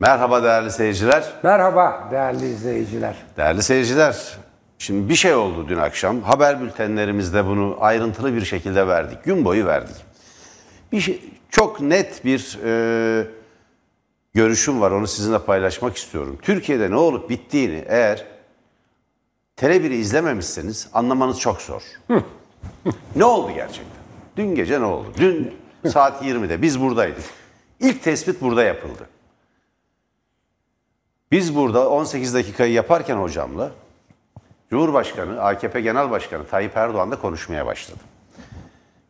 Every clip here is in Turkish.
Merhaba değerli seyirciler. Merhaba değerli izleyiciler. Değerli seyirciler, şimdi bir şey oldu dün akşam. Haber bültenlerimizde bunu ayrıntılı bir şekilde verdik. Gün boyu verdik. Bir şey, çok net bir e, görüşüm var. Onu sizinle paylaşmak istiyorum. Türkiye'de ne olup bittiğini eğer Tele1'i izlememişseniz anlamanız çok zor. ne oldu gerçekten? Dün gece ne oldu? Dün saat 20'de biz buradaydık. İlk tespit burada yapıldı. Biz burada 18 dakikayı yaparken hocamla Cumhurbaşkanı, AKP Genel Başkanı Tayyip Erdoğan da konuşmaya başladı.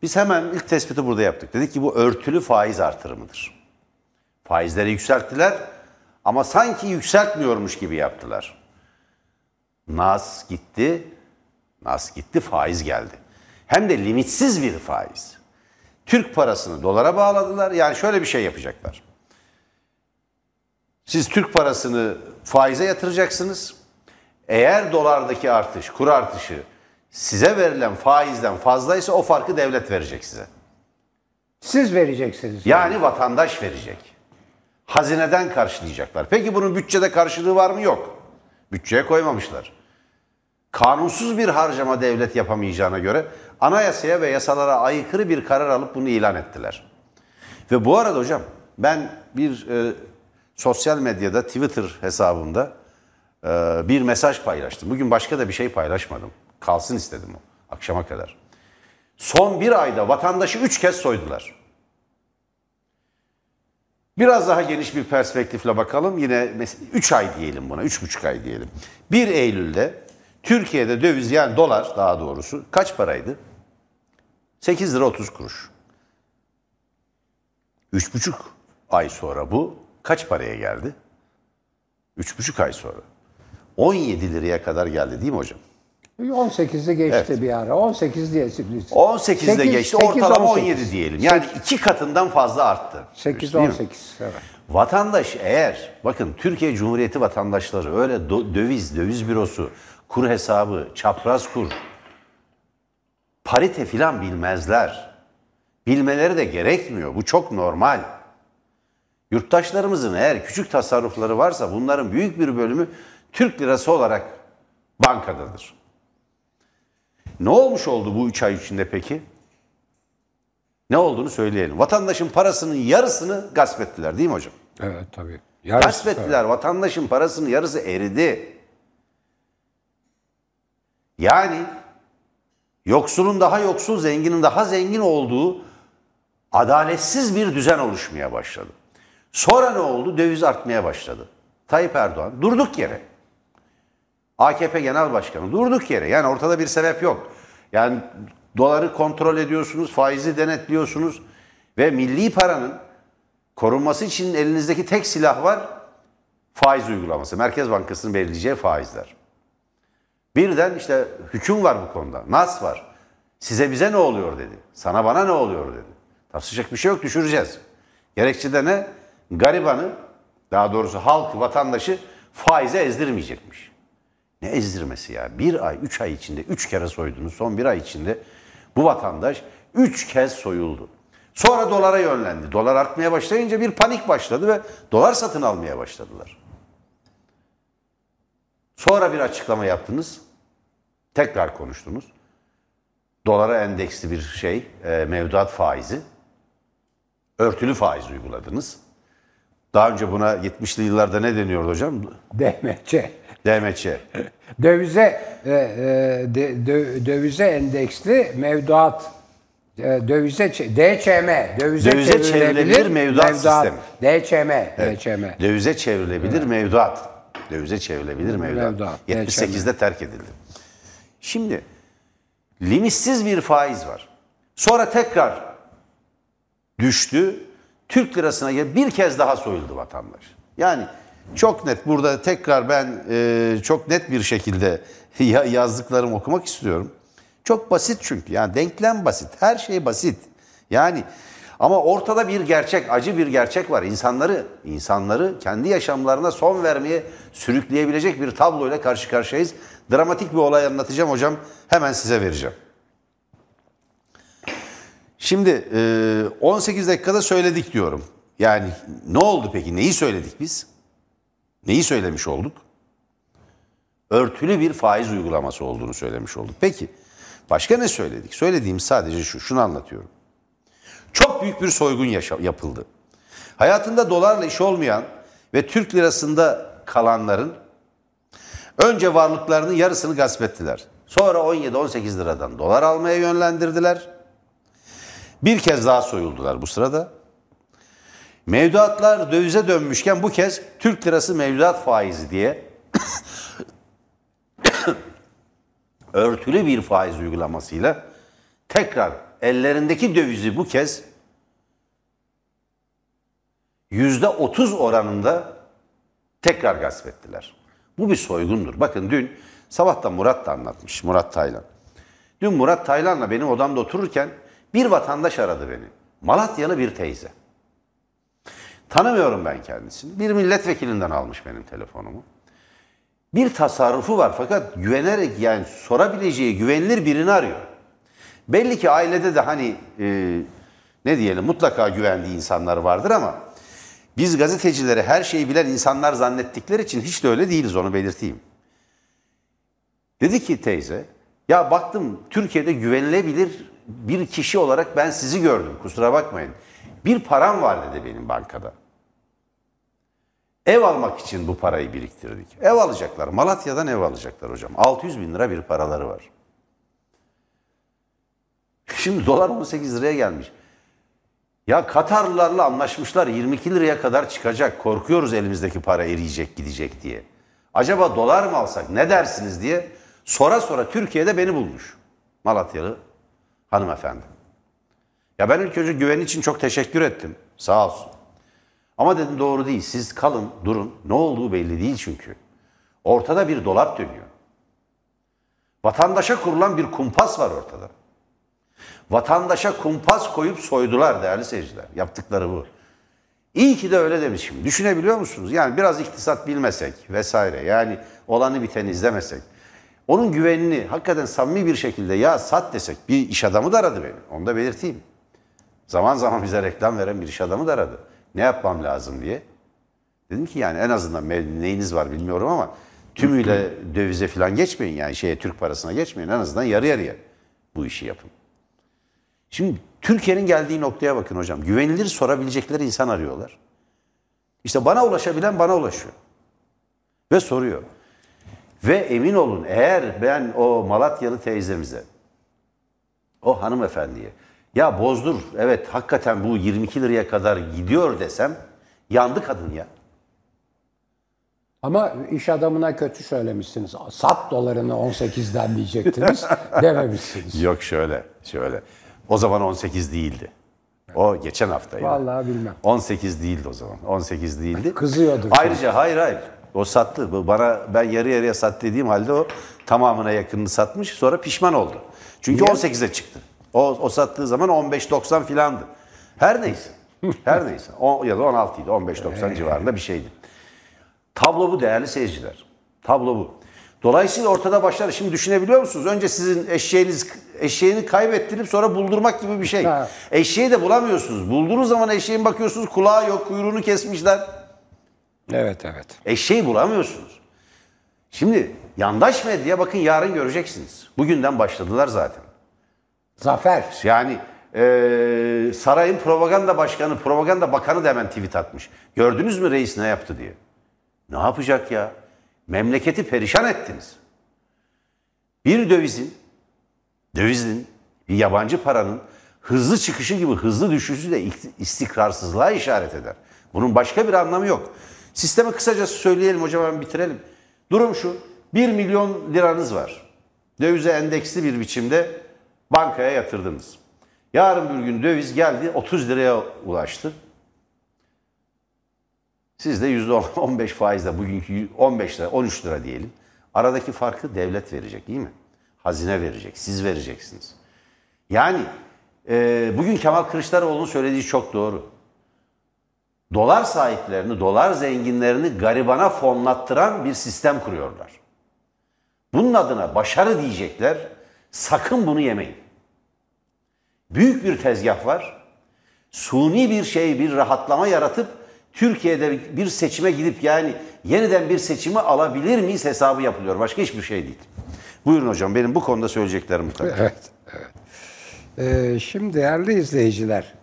Biz hemen ilk tespiti burada yaptık. Dedik ki bu örtülü faiz artırımıdır. Faizleri yükselttiler ama sanki yükseltmiyormuş gibi yaptılar. Nas gitti, Nas gitti, faiz geldi. Hem de limitsiz bir faiz. Türk parasını dolara bağladılar. Yani şöyle bir şey yapacaklar. Siz Türk parasını faize yatıracaksınız. Eğer dolardaki artış, kur artışı size verilen faizden fazlaysa o farkı devlet verecek size. Siz vereceksiniz. Yani vatandaş verecek. Hazineden karşılayacaklar. Peki bunun bütçede karşılığı var mı? Yok. Bütçeye koymamışlar. Kanunsuz bir harcama devlet yapamayacağına göre anayasaya ve yasalara aykırı bir karar alıp bunu ilan ettiler. Ve bu arada hocam ben bir e, sosyal medyada Twitter hesabımda e, bir mesaj paylaştım. Bugün başka da bir şey paylaşmadım. Kalsın istedim o akşama kadar. Son bir ayda vatandaşı üç kez soydular. Biraz daha geniş bir perspektifle bakalım. Yine 3 ay diyelim buna, 3,5 ay diyelim. 1 Eylül'de Türkiye'de döviz yani dolar daha doğrusu kaç paraydı? 8 lira 30 kuruş. 3,5 ay sonra bu kaç paraya geldi? 3,5 ay sonra. 17 liraya kadar geldi değil mi hocam? 18'de geçti Evet. bir ara. 18 diye. 18'de Sekiz- geçti. sekiz, Ortalama 18. 17 diyelim. Yani iki katından fazla arttı. 8 Değil mi? 18. Evet. Vatandaş eğer bakın Türkiye Cumhuriyeti vatandaşları öyle do- döviz, döviz bürosu, kur hesabı, çapraz kur, parite filan bilmezler. Bilmeleri de gerekmiyor. Bu çok normal. Yurttaşlarımızın eğer küçük tasarrufları varsa bunların büyük bir bölümü Türk lirası olarak bankadadır. Ne olmuş oldu bu üç ay içinde peki? Ne olduğunu söyleyelim. Vatandaşın parasının yarısını gasp ettiler değil mi hocam? Evet tabii. Gasp ettiler. Vatandaşın parasının yarısı eridi. Yani yoksulun daha yoksul, zenginin daha zengin olduğu adaletsiz bir düzen oluşmaya başladı. Sonra ne oldu? Döviz artmaya başladı. Tayyip Erdoğan durduk yere. AKP Genel Başkanı durduk yere. Yani ortada bir sebep yok. Yani doları kontrol ediyorsunuz, faizi denetliyorsunuz ve milli paranın korunması için elinizdeki tek silah var faiz uygulaması. Merkez Bankası'nın belirleyeceği faizler. Birden işte hüküm var bu konuda. Nas var. Size bize ne oluyor dedi. Sana bana ne oluyor dedi. Tartışacak bir şey yok düşüreceğiz. Gerekçe de ne? Garibanı daha doğrusu halkı, vatandaşı faize ezdirmeyecekmiş. Ne ezdirmesi ya? Bir ay, üç ay içinde üç kere soydunuz. Son bir ay içinde bu vatandaş üç kez soyuldu. Sonra dolara yönlendi. Dolar artmaya başlayınca bir panik başladı ve dolar satın almaya başladılar. Sonra bir açıklama yaptınız. Tekrar konuştunuz. Dolara endeksli bir şey, e, mevduat faizi. Örtülü faiz uyguladınız. Daha önce buna 70'li yıllarda ne deniyordu hocam? DMC. DMC. Dövize e, e, de- dö- dövize endeksli mevduat e, dövize DÇM dövize, Dövize çevrilebilir mevduat sistemi. DÇM DÇM. Dövize çevrilebilir mevduat. Dövize çevrilebilir mevduat. Mevduat, 78'de terk edildi. Şimdi limitsiz bir faiz var. Sonra tekrar düştü. Türk lirasına bir kez daha soyuldu vatandaş. Yani çok net burada tekrar ben e, çok net bir şekilde ya- yazdıklarımı okumak istiyorum. Çok basit çünkü. Yani denklem basit. Her şey basit. Yani ama ortada bir gerçek, acı bir gerçek var. İnsanları, insanları kendi yaşamlarına son vermeye sürükleyebilecek bir tabloyla karşı karşıyayız. Dramatik bir olay anlatacağım hocam. Hemen size vereceğim. Şimdi e, 18 dakikada söyledik diyorum. Yani ne oldu peki? Neyi söyledik biz? Neyi söylemiş olduk? Örtülü bir faiz uygulaması olduğunu söylemiş olduk. Peki başka ne söyledik? Söylediğim sadece şu, şunu anlatıyorum. Çok büyük bir soygun yapıldı. Hayatında dolarla iş olmayan ve Türk lirasında kalanların önce varlıklarının yarısını gasp ettiler. Sonra 17-18 liradan dolar almaya yönlendirdiler. Bir kez daha soyuldular bu sırada. Mevduatlar dövize dönmüşken bu kez Türk lirası mevduat faizi diye örtülü bir faiz uygulamasıyla tekrar ellerindeki dövizi bu kez yüzde otuz oranında tekrar gasp ettiler. Bu bir soygundur. Bakın dün sabahtan Murat da anlatmış, Murat Taylan. Dün Murat Taylan'la benim odamda otururken bir vatandaş aradı beni. Malatyalı bir teyze. Tanımıyorum ben kendisini. Bir milletvekilinden almış benim telefonumu. Bir tasarrufu var fakat güvenerek yani sorabileceği güvenilir birini arıyor. Belli ki ailede de hani e, ne diyelim mutlaka güvendiği insanlar vardır ama biz gazetecileri her şeyi bilen insanlar zannettikleri için hiç de öyle değiliz onu belirteyim. Dedi ki teyze, ya baktım Türkiye'de güvenilebilir bir kişi olarak ben sizi gördüm kusura bakmayın. Bir param var dedi benim bankada. Ev almak için bu parayı biriktirdik. Ev alacaklar. Malatya'dan ev alacaklar hocam. 600 bin lira bir paraları var. Şimdi dolar 18 liraya gelmiş. Ya Katarlılarla anlaşmışlar 22 liraya kadar çıkacak. Korkuyoruz elimizdeki para eriyecek gidecek diye. Acaba dolar mı alsak ne dersiniz diye sonra sonra Türkiye'de beni bulmuş. Malatyalı hanımefendi. Ya ben ilk önce güven için çok teşekkür ettim. Sağ olsun. Ama dedim doğru değil. Siz kalın, durun. Ne olduğu belli değil çünkü. Ortada bir dolap dönüyor. Vatandaşa kurulan bir kumpas var ortada. Vatandaşa kumpas koyup soydular değerli seyirciler. Yaptıkları bu. İyi ki de öyle demişim. Düşünebiliyor musunuz? Yani biraz iktisat bilmesek vesaire. Yani olanı biteni izlemesek. Onun güvenini hakikaten samimi bir şekilde ya sat desek. Bir iş adamı da aradı beni. Onu da belirteyim. Zaman zaman bize reklam veren bir iş adamı da aradı. Ne yapmam lazım diye. Dedim ki yani en azından neyiniz var bilmiyorum ama tümüyle dövize falan geçmeyin. Yani şeye Türk parasına geçmeyin. En azından yarı yarıya bu işi yapın. Şimdi Türkiye'nin geldiği noktaya bakın hocam. Güvenilir sorabilecekleri insan arıyorlar. İşte bana ulaşabilen bana ulaşıyor. Ve soruyor. Ve emin olun eğer ben o Malatyalı teyzemize, o hanımefendiye, ya bozdur evet hakikaten bu 22 liraya kadar gidiyor desem yandı kadın ya. Ama iş adamına kötü söylemişsiniz. Sat dolarını 18'den diyecektiniz. dememişsiniz. Yok şöyle, şöyle. O zaman 18 değildi. O geçen haftaydı. Vallahi bilmem. 18 değildi o zaman. 18 değildi. Kızıyordu. Ayrıca hayır hayır. O sattı. Bu Bana ben yarı yarıya sat dediğim halde o tamamına yakınını satmış. Sonra pişman oldu. Çünkü Niye? 18'e çıktı. O, o sattığı zaman 15.90 filandı. Her neyse. Her neyse. O, ya da 16 idi. 15.90 civarında bir şeydi. Tablo bu değerli seyirciler. Tablo bu. Dolayısıyla ortada başlar. Şimdi düşünebiliyor musunuz? Önce sizin eşeğiniz eşeğini kaybettirip sonra buldurmak gibi bir şey. Ha. Eşeği de bulamıyorsunuz. Bulduğunuz zaman eşeğin bakıyorsunuz kulağı yok, kuyruğunu kesmişler. Evet evet. Eşeği bulamıyorsunuz. Şimdi yandaş medya bakın yarın göreceksiniz. Bugünden başladılar zaten. Zafer. Yani eee, sarayın propaganda başkanı, propaganda bakanı da hemen tweet atmış. Gördünüz mü reis ne yaptı diye. Ne yapacak ya? Memleketi perişan ettiniz. Bir dövizin, dövizin, bir yabancı paranın hızlı çıkışı gibi hızlı düşüşü de istikrarsızlığa işaret eder. Bunun başka bir anlamı yok. Sistemi kısacası söyleyelim hocam hemen bitirelim. Durum şu, 1 milyon liranız var. Dövize endeksli bir biçimde bankaya yatırdınız. Yarın bir gün döviz geldi 30 liraya ulaştı. Siz de %15 faizle bugünkü 15 lira 13 lira diyelim. Aradaki farkı devlet verecek değil mi? Hazine verecek, siz vereceksiniz. Yani e, bugün Kemal Kılıçdaroğlu'nun söylediği çok doğru. Dolar sahiplerini, dolar zenginlerini garibana fonlattıran bir sistem kuruyorlar. Bunun adına başarı diyecekler. Sakın bunu yemeyin. Büyük bir tezgah var. Suni bir şey, bir rahatlama yaratıp Türkiye'de bir seçime gidip yani yeniden bir seçimi alabilir miyiz hesabı yapılıyor. Başka hiçbir şey değil. Buyurun hocam benim bu konuda söyleyeceklerim kadar. Evet. evet. Ee, şimdi değerli izleyiciler,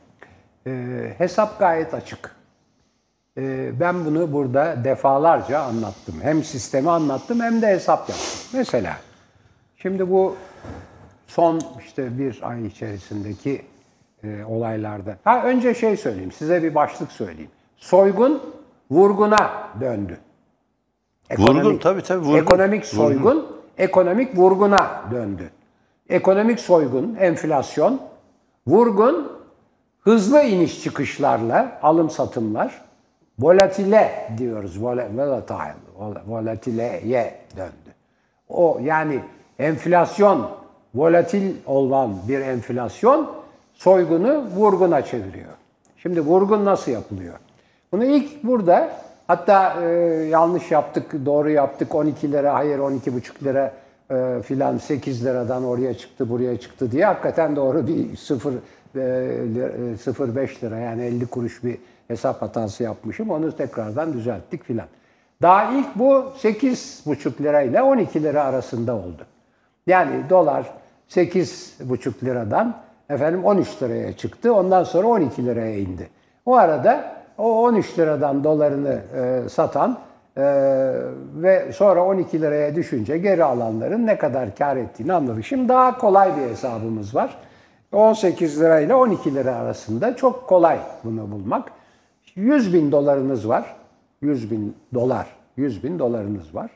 e, hesap gayet açık. E, ben bunu burada defalarca anlattım. Hem sistemi anlattım hem de hesap yaptım. Mesela şimdi bu son işte bir ay içerisindeki e, olaylarda. Ha önce şey söyleyeyim, size bir başlık söyleyeyim. Soygun vurguna döndü. Vurgun, tabii, tabii, vurgun. Ekonomik soygun, ekonomik vurguna döndü. Ekonomik soygun, enflasyon, vurgun, hızlı iniş çıkışlarla alım satımlar, volatile diyoruz, vol- volatile, vol- volatileye döndü. O yani enflasyon, volatil olan bir enflasyon soygunu vurguna çeviriyor. Şimdi vurgun nasıl yapılıyor? Bunu ilk burada hatta e, yanlış yaptık, doğru yaptık 12 lira, hayır 12,5 lira e, filan 8 liradan oraya çıktı, buraya çıktı diye hakikaten doğru bir 0 e, li- e, 0,5 lira yani 50 kuruş bir hesap hatası yapmışım. Onu tekrardan düzelttik filan. Daha ilk bu 8,5 lira ile 12 lira arasında oldu. Yani dolar 8,5 liradan efendim 13 liraya çıktı. Ondan sonra 12 liraya indi. O arada o 13 liradan dolarını e, satan e, ve sonra 12 liraya düşünce geri alanların ne kadar kar ettiğini anladık. Daha kolay bir hesabımız var. 18 lira ile 12 lira arasında çok kolay bunu bulmak. 100 bin dolarınız var. 100 bin dolar. 100 bin dolarınız var.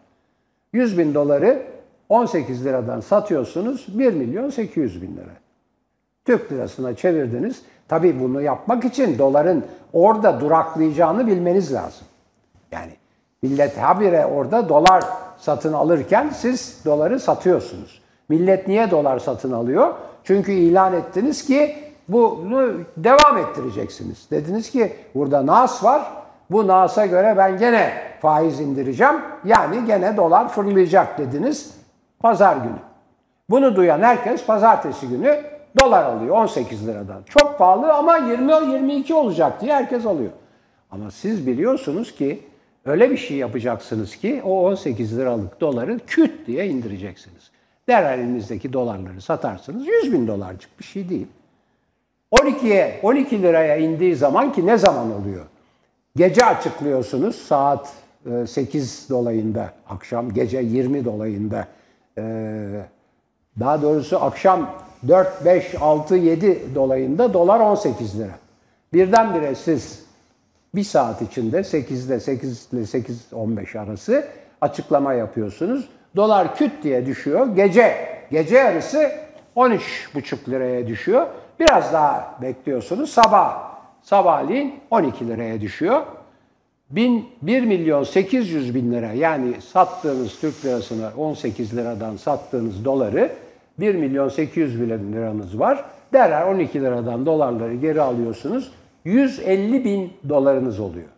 100 bin doları 18 liradan satıyorsunuz 1 milyon 800 bin lira. Türk lirasına çevirdiniz. Tabii bunu yapmak için doların orada duraklayacağını bilmeniz lazım. Yani millet habire orada dolar satın alırken siz doları satıyorsunuz. Millet niye dolar satın alıyor? Çünkü ilan ettiniz ki bunu devam ettireceksiniz. Dediniz ki burada nas var. Bu nasa göre ben gene faiz indireceğim. Yani gene dolar fırlayacak dediniz pazar günü. Bunu duyan herkes pazartesi günü dolar alıyor 18 liradan. Çok pahalı ama 20-22 olacak diye herkes alıyor. Ama siz biliyorsunuz ki öyle bir şey yapacaksınız ki o 18 liralık doları küt diye indireceksiniz. Derhal elinizdeki dolarları satarsınız 100 bin dolarcık bir şey değil. 12'ye 12 liraya indiği zaman ki ne zaman oluyor? Gece açıklıyorsunuz saat e, 8 dolayında akşam gece 20 dolayında e, daha doğrusu akşam 4, 5, 6, 7 dolayında dolar 18 lira. Birdenbire siz bir saat içinde 8 ile 8 ile 8 15 arası açıklama yapıyorsunuz. Dolar küt diye düşüyor. Gece gece yarısı 13,5 liraya düşüyor. Biraz daha bekliyorsunuz. Sabah sabahleyin 12 liraya düşüyor. 1 milyon 800 bin lira yani sattığınız Türk lirasına 18 liradan sattığınız doları 1 milyon 800 bin liranız var. Derhal 12 liradan dolarları geri alıyorsunuz. 150 bin dolarınız oluyor.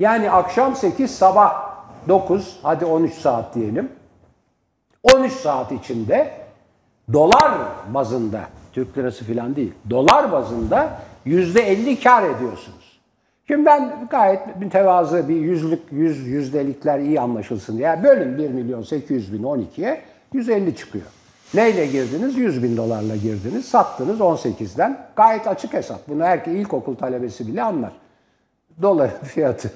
Yani akşam 8 sabah 9 hadi 13 saat diyelim. 13 saat içinde dolar bazında Türk lirası falan değil dolar bazında %50 kar ediyorsunuz. Şimdi ben gayet mütevazı bir yüzlük, yüz, yüzdelikler iyi anlaşılsın diye bölün 1 milyon 800 bin 12'ye 150 çıkıyor. Neyle girdiniz? 100 bin dolarla girdiniz. Sattınız 18'den. Gayet açık hesap. Bunu herkes ilkokul talebesi bile anlar. Doların fiyatı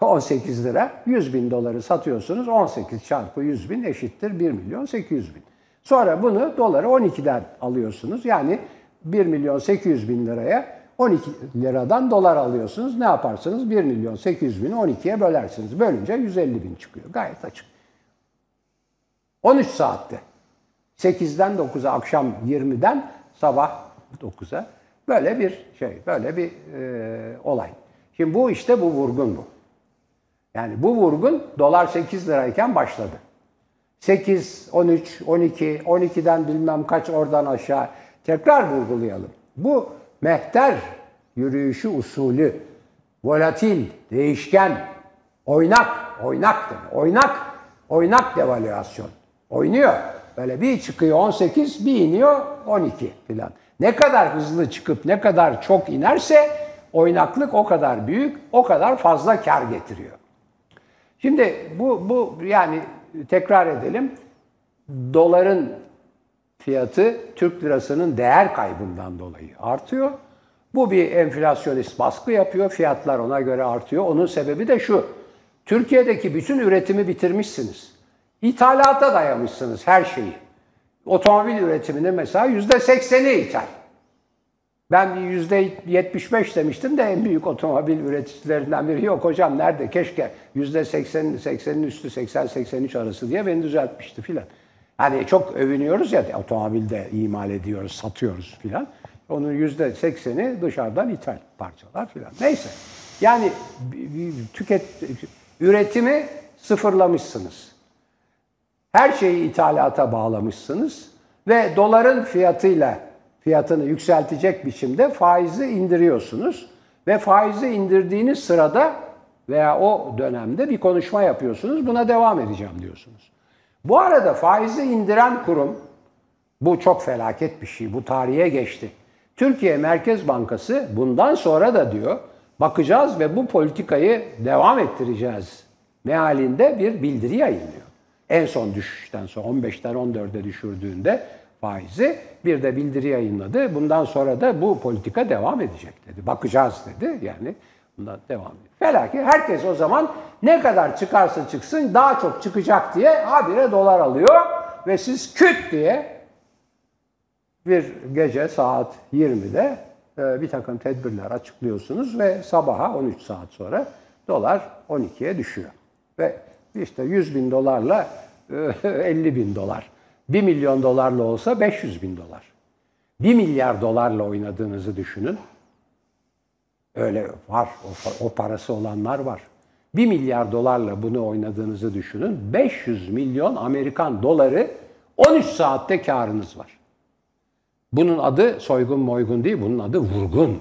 18 lira. 100 bin doları satıyorsunuz. 18 çarpı 100 bin eşittir 1 milyon 800 bin. Sonra bunu doları 12'den alıyorsunuz. Yani 1 milyon 800 bin liraya 12 liradan dolar alıyorsunuz. Ne yaparsınız? 1 milyon 800 bini 12'ye bölersiniz. Bölünce 150 bin çıkıyor. Gayet açık. 13 saatte. 8'den 9'a akşam 20'den sabah 9'a böyle bir şey, böyle bir e, olay. Şimdi bu işte bu vurgun bu. Yani bu vurgun dolar 8 lirayken başladı. 8, 13, 12, 12'den bilmem kaç oradan aşağı tekrar vurgulayalım. Bu mehter yürüyüşü usulü, volatil, değişken, oynak, oynak demek. Oynak, oynak devalüasyon. Oynuyor. Böyle bir çıkıyor 18, bir iniyor 12 filan. Ne kadar hızlı çıkıp ne kadar çok inerse oynaklık o kadar büyük, o kadar fazla kar getiriyor. Şimdi bu, bu yani tekrar edelim. Doların fiyatı Türk lirasının değer kaybından dolayı artıyor. Bu bir enflasyonist baskı yapıyor. Fiyatlar ona göre artıyor. Onun sebebi de şu. Türkiye'deki bütün üretimi bitirmişsiniz. İthalata dayamışsınız her şeyi. Otomobil üretiminin mesela yüzde sekseni ithal. Ben bir yüzde 75 demiştim de en büyük otomobil üreticilerinden biri yok hocam nerede keşke yüzde 80 80'in üstü 80-83 arası diye beni düzeltmişti filan. Hani çok övünüyoruz ya otomobilde imal ediyoruz, satıyoruz filan. Onun yüzde 80'i dışarıdan ithal parçalar filan. Neyse. Yani tüket üretimi sıfırlamışsınız. Her şeyi ithalata bağlamışsınız ve doların fiyatıyla fiyatını yükseltecek biçimde faizi indiriyorsunuz ve faizi indirdiğiniz sırada veya o dönemde bir konuşma yapıyorsunuz. Buna devam edeceğim diyorsunuz. Bu arada faizi indiren kurum bu çok felaket bir şey. Bu tarihe geçti. Türkiye Merkez Bankası bundan sonra da diyor bakacağız ve bu politikayı devam ettireceğiz mealinde bir bildiri yayınlıyor. En son düşüşten sonra 15'ten 14'e düşürdüğünde faizi bir de bildiri yayınladı. Bundan sonra da bu politika devam edecek dedi. Bakacağız dedi. Yani bundan devam ediyor. Felaket. Herkes o zaman ne kadar çıkarsa çıksın daha çok çıkacak diye habire dolar alıyor ve siz küt diye bir gece saat 20'de e, bir takım tedbirler açıklıyorsunuz ve sabaha 13 saat sonra dolar 12'ye düşüyor. Ve işte 100 bin dolarla 50 e, bin dolar. 1 milyon dolarla olsa 500 bin dolar. 1 milyar dolarla oynadığınızı düşünün. Öyle var, o, o parası olanlar var. 1 milyar dolarla bunu oynadığınızı düşünün. 500 milyon Amerikan doları 13 saatte karınız var. Bunun adı soygun moygun değil, bunun adı vurgun.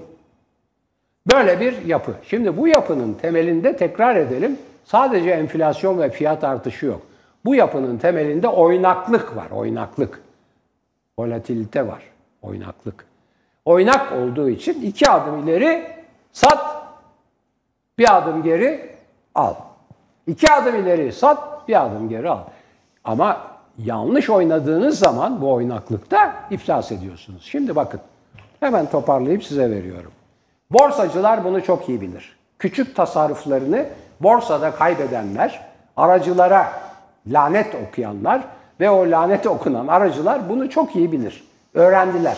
Böyle bir yapı. Şimdi bu yapının temelinde tekrar edelim, sadece enflasyon ve fiyat artışı yok. Bu yapının temelinde oynaklık var, oynaklık. Volatilite var, oynaklık. Oynak olduğu için iki adım ileri sat, bir adım geri al. İki adım ileri sat, bir adım geri al. Ama yanlış oynadığınız zaman bu oynaklıkta iflas ediyorsunuz. Şimdi bakın, hemen toparlayıp size veriyorum. Borsacılar bunu çok iyi bilir. Küçük tasarruflarını borsada kaybedenler aracılara lanet okuyanlar ve o lanet okunan aracılar bunu çok iyi bilir. Öğrendiler.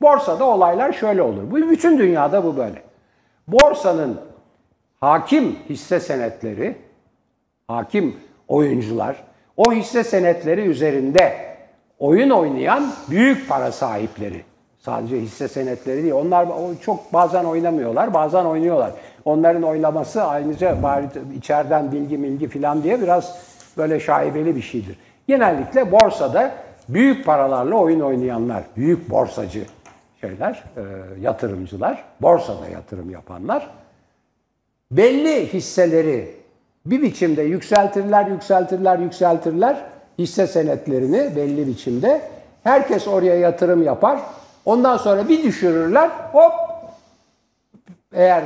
Borsada olaylar şöyle olur. Bu bütün dünyada bu böyle. Borsanın hakim hisse senetleri, hakim oyuncular, o hisse senetleri üzerinde oyun oynayan büyük para sahipleri. Sadece hisse senetleri değil. Onlar çok bazen oynamıyorlar, bazen oynuyorlar. Onların oylaması ayrıca içeriden bilgi milgi falan diye biraz böyle şaibeli bir şeydir. Genellikle borsada büyük paralarla oyun oynayanlar, büyük borsacı şeyler, e, yatırımcılar, borsada yatırım yapanlar belli hisseleri bir biçimde yükseltirler, yükseltirler, yükseltirler hisse senetlerini belli biçimde. Herkes oraya yatırım yapar. Ondan sonra bir düşürürler. Hop! Eğer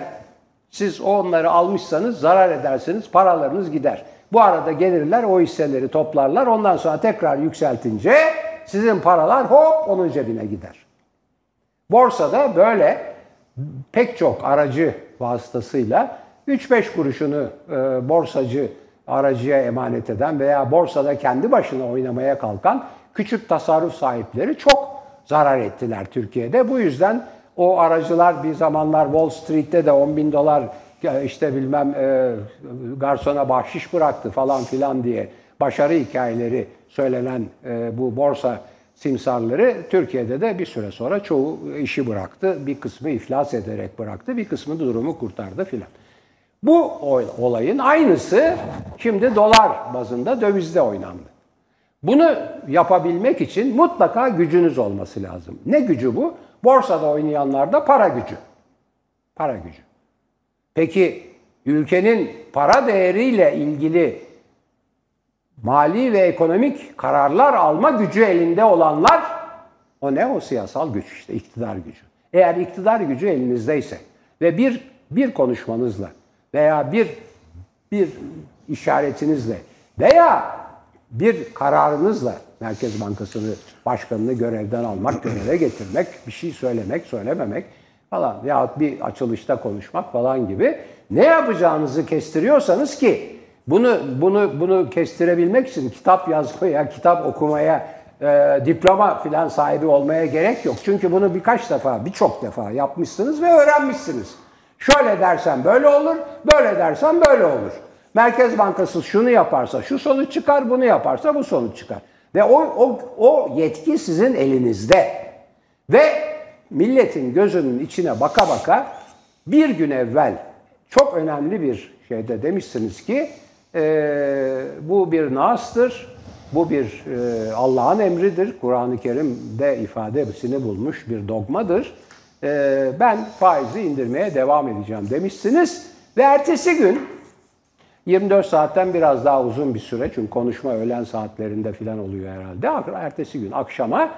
siz onları almışsanız zarar edersiniz, paralarınız gider. Bu arada gelirler o hisseleri toplarlar. Ondan sonra tekrar yükseltince sizin paralar hop onun cebine gider. Borsada böyle pek çok aracı vasıtasıyla 3-5 kuruşunu e, borsacı aracıya emanet eden veya borsada kendi başına oynamaya kalkan küçük tasarruf sahipleri çok zarar ettiler Türkiye'de. Bu yüzden o aracılar bir zamanlar Wall Street'te de 10 bin dolar işte bilmem e, garsona bahşiş bıraktı falan filan diye başarı hikayeleri söylenen e, bu borsa simsarları Türkiye'de de bir süre sonra çoğu işi bıraktı. Bir kısmı iflas ederek bıraktı, bir kısmı durumu kurtardı filan. Bu olayın aynısı şimdi dolar bazında dövizde oynandı. Bunu yapabilmek için mutlaka gücünüz olması lazım. Ne gücü bu? Borsada oynayanlarda para gücü. Para gücü. Peki ülkenin para değeriyle ilgili mali ve ekonomik kararlar alma gücü elinde olanlar o ne? O siyasal güç işte iktidar gücü. Eğer iktidar gücü elinizdeyse ve bir bir konuşmanızla veya bir bir işaretinizle veya bir kararınızla Merkez Bankası'nı başkanını görevden almak, göreve getirmek, bir şey söylemek, söylememek falan yahut bir açılışta konuşmak falan gibi ne yapacağınızı kestiriyorsanız ki bunu bunu bunu kestirebilmek için kitap yazmaya, kitap okumaya, e, diploma filan sahibi olmaya gerek yok. Çünkü bunu birkaç defa, birçok defa yapmışsınız ve öğrenmişsiniz. Şöyle dersen böyle olur, böyle dersen böyle olur. Merkez Bankası şunu yaparsa şu sonuç çıkar, bunu yaparsa bu sonuç çıkar. Ve o, o, o yetki sizin elinizde. Ve milletin gözünün içine baka baka bir gün evvel çok önemli bir şeyde demişsiniz ki e, bu bir naastır, bu bir e, Allah'ın emridir, Kur'an-ı Kerim'de ifadesini bulmuş bir dogmadır. E, ben faizi indirmeye devam edeceğim demişsiniz ve ertesi gün 24 saatten biraz daha uzun bir süre çünkü konuşma öğlen saatlerinde falan oluyor herhalde. Ertesi gün akşama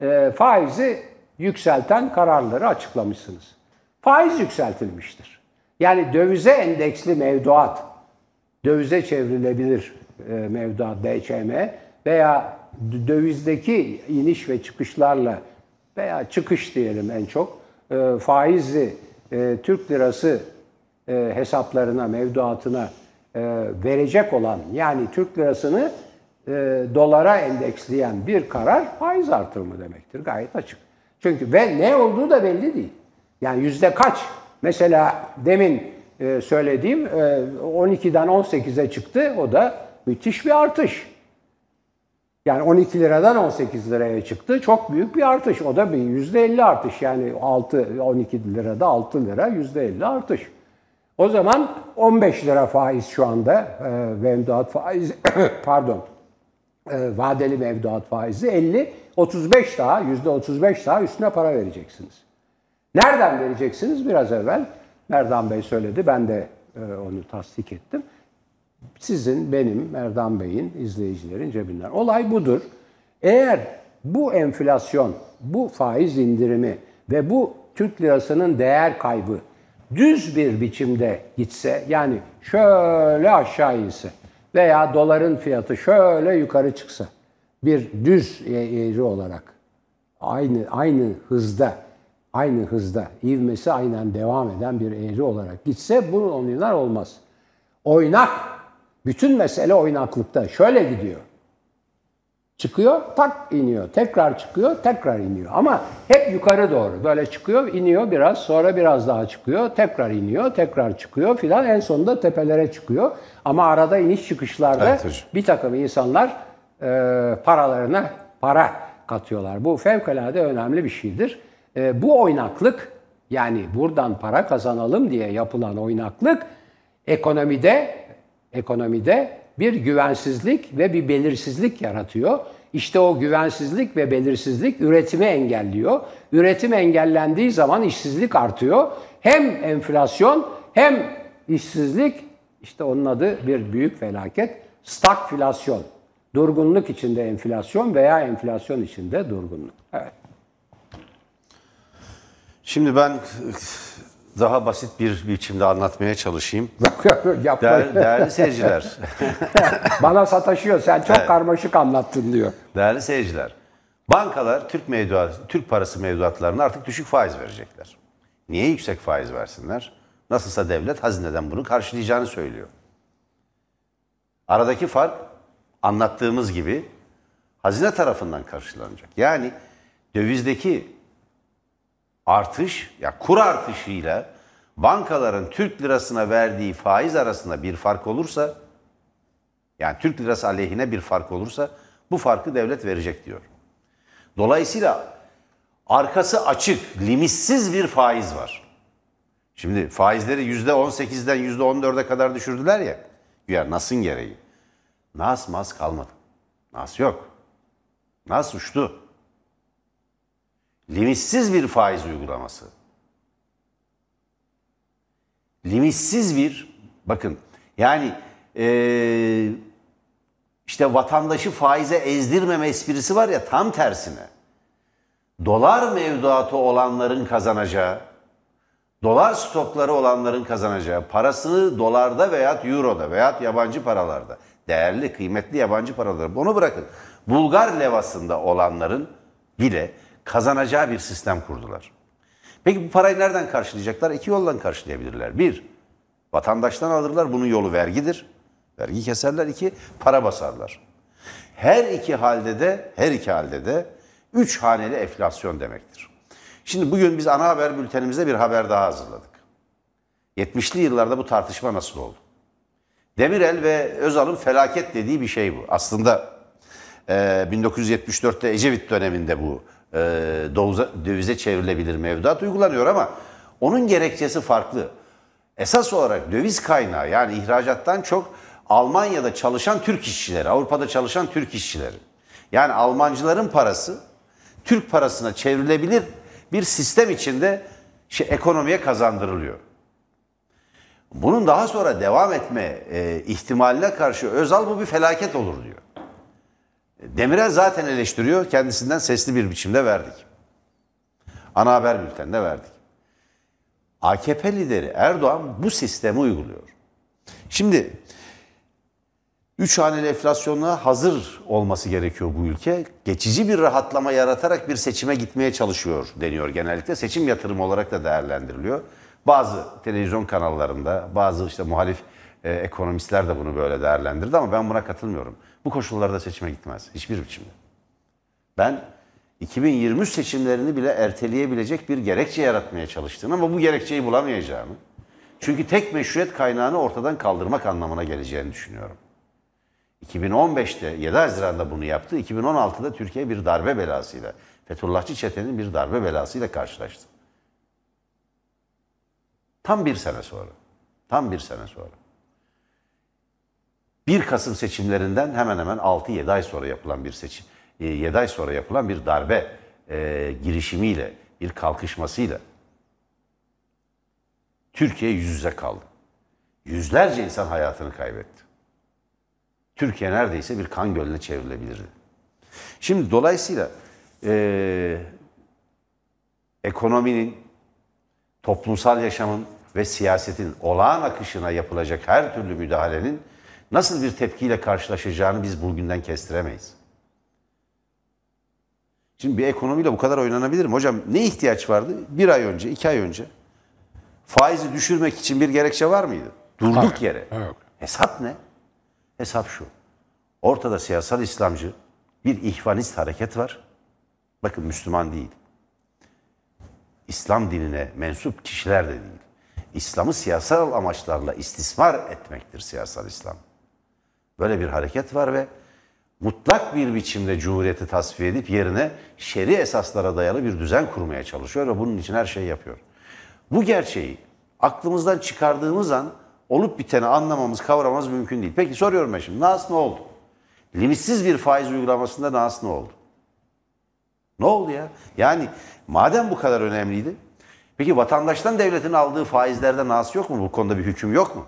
e, faizi yükselten kararları açıklamışsınız. Faiz yükseltilmiştir. Yani dövize endeksli mevduat, dövize çevrilebilir e, mevduat DCM veya dövizdeki iniş ve çıkışlarla veya çıkış diyelim en çok e, faizli e, Türk lirası hesaplarına, mevduatına verecek olan yani Türk lirasını dolara endeksleyen bir karar faiz artırımı demektir. Gayet açık. Çünkü ve ne olduğu da belli değil. Yani yüzde kaç? Mesela demin e, söylediğim e, 12'den 18'e çıktı. O da müthiş bir artış. Yani 12 liradan 18 liraya çıktı. Çok büyük bir artış. O da bir %50 artış. Yani 6, 12 lirada 6 lira %50 artış. O zaman 15 lira faiz şu anda e, mevduat faizi pardon e, vadeli mevduat faizi 50 35 daha yüzde 35 daha üstüne para vereceksiniz. Nereden vereceksiniz? Biraz evvel Merdan Bey söyledi. Ben de e, onu tasdik ettim. Sizin, benim, Merdan Bey'in, izleyicilerin cebinden. Olay budur. Eğer bu enflasyon, bu faiz indirimi ve bu Türk lirasının değer kaybı düz bir biçimde gitse yani şöyle aşağı inse veya doların fiyatı şöyle yukarı çıksa bir düz eğri olarak aynı aynı hızda aynı hızda ivmesi aynen devam eden bir eğri olarak gitse bunun oyunlar olmaz. Oynak bütün mesele oynaklıkta. Şöyle gidiyor. Çıkıyor, tak iniyor. Tekrar çıkıyor, tekrar iniyor. Ama hep yukarı doğru. Böyle çıkıyor, iniyor biraz, sonra biraz daha çıkıyor, tekrar iniyor, tekrar çıkıyor filan. En sonunda tepelere çıkıyor. Ama arada iniş çıkışlarda evet, bir takım insanlar e, paralarına para katıyorlar. Bu fevkalade önemli bir şeydir. E, bu oynaklık, yani buradan para kazanalım diye yapılan oynaklık ekonomide ekonomide bir güvensizlik ve bir belirsizlik yaratıyor. İşte o güvensizlik ve belirsizlik üretimi engelliyor. Üretim engellendiği zaman işsizlik artıyor. Hem enflasyon hem işsizlik işte onun adı bir büyük felaket. Stagflasyon. Durgunluk içinde enflasyon veya enflasyon içinde durgunluk. Evet. Şimdi ben daha basit bir biçimde anlatmaya çalışayım. Değer, değerli seyirciler. Bana sataşıyor. Sen çok evet. karmaşık anlattın diyor. Değerli seyirciler. Bankalar Türk mevduat, Türk parası mevduatlarına artık düşük faiz verecekler. Niye yüksek faiz versinler? Nasılsa devlet hazineden bunu karşılayacağını söylüyor. Aradaki fark anlattığımız gibi hazine tarafından karşılanacak. Yani dövizdeki artış ya kur artışıyla bankaların Türk lirasına verdiği faiz arasında bir fark olursa yani Türk lirası aleyhine bir fark olursa bu farkı devlet verecek diyor. Dolayısıyla arkası açık, limitsiz bir faiz var. Şimdi faizleri %18'den %14'e kadar düşürdüler ya. Güya Nas'ın gereği. Nas mas kalmadı. Nas yok. Nas uçtu limitsiz bir faiz uygulaması. Limitsiz bir, bakın yani ee, işte vatandaşı faize ezdirmeme esprisi var ya tam tersine. Dolar mevduatı olanların kazanacağı, dolar stokları olanların kazanacağı parasını dolarda veya euroda veya yabancı paralarda değerli kıymetli yabancı paralar bunu bırakın. Bulgar levasında olanların bile kazanacağı bir sistem kurdular. Peki bu parayı nereden karşılayacaklar? İki yoldan karşılayabilirler. Bir, vatandaştan alırlar. Bunun yolu vergidir. Vergi keserler. İki, para basarlar. Her iki halde de, her iki halde de üç haneli enflasyon demektir. Şimdi bugün biz ana haber bültenimizde bir haber daha hazırladık. 70'li yıllarda bu tartışma nasıl oldu? Demirel ve Özal'ın felaket dediği bir şey bu. Aslında e, 1974'te Ecevit döneminde bu e, dovize, dövize çevrilebilir mevduat uygulanıyor ama onun gerekçesi farklı. Esas olarak döviz kaynağı yani ihracattan çok Almanya'da çalışan Türk işçileri, Avrupa'da çalışan Türk işçileri. Yani Almancıların parası Türk parasına çevrilebilir bir sistem içinde şey, ekonomiye kazandırılıyor. Bunun daha sonra devam etme e, ihtimaline karşı Özal bu bir felaket olur diyor. Demirel zaten eleştiriyor. Kendisinden sesli bir biçimde verdik. Ana haber bülteninde verdik. AKP lideri Erdoğan bu sistemi uyguluyor. Şimdi üç haneli enflasyonuna hazır olması gerekiyor bu ülke. Geçici bir rahatlama yaratarak bir seçime gitmeye çalışıyor deniyor genellikle. Seçim yatırımı olarak da değerlendiriliyor. Bazı televizyon kanallarında, bazı işte muhalif e, ekonomistler de bunu böyle değerlendirdi ama ben buna katılmıyorum. Bu koşullarda seçime gitmez. Hiçbir biçimde. Ben 2023 seçimlerini bile erteleyebilecek bir gerekçe yaratmaya çalıştığını ama bu gerekçeyi bulamayacağımı. Çünkü tek meşruiyet kaynağını ortadan kaldırmak anlamına geleceğini düşünüyorum. 2015'te 7 Haziran'da bunu yaptı. 2016'da Türkiye bir darbe belasıyla, Fethullahçı çetenin bir darbe belasıyla karşılaştı. Tam bir sene sonra. Tam bir sene sonra. 1 Kasım seçimlerinden hemen hemen 6-7 ay sonra yapılan bir seçim, 7 ay sonra yapılan bir darbe e, girişimiyle, bir kalkışmasıyla Türkiye yüz yüze kaldı. Yüzlerce insan hayatını kaybetti. Türkiye neredeyse bir kan gölüne çevrilebilirdi. Şimdi dolayısıyla e, ekonominin, toplumsal yaşamın ve siyasetin olağan akışına yapılacak her türlü müdahalenin nasıl bir tepkiyle karşılaşacağını biz bugünden kestiremeyiz. Şimdi bir ekonomiyle bu kadar oynanabilir mi? Hocam ne ihtiyaç vardı? Bir ay önce, iki ay önce faizi düşürmek için bir gerekçe var mıydı? Durduk Hayır, yere. yok. Hesap ne? Hesap şu. Ortada siyasal İslamcı bir ihvanist hareket var. Bakın Müslüman değil. İslam dinine mensup kişiler de değil. İslam'ı siyasal amaçlarla istismar etmektir siyasal İslam. Böyle bir hareket var ve mutlak bir biçimde cumhuriyeti tasfiye edip yerine şer'i esaslara dayalı bir düzen kurmaya çalışıyor ve bunun için her şeyi yapıyor. Bu gerçeği aklımızdan çıkardığımız an olup biteni anlamamız, kavramamız mümkün değil. Peki soruyorum ben şimdi, Nas ne oldu? Limitsiz bir faiz uygulamasında Nas ne oldu? Ne oldu ya? Yani madem bu kadar önemliydi, peki vatandaştan devletin aldığı faizlerde Nas yok mu? Bu konuda bir hüküm yok mu?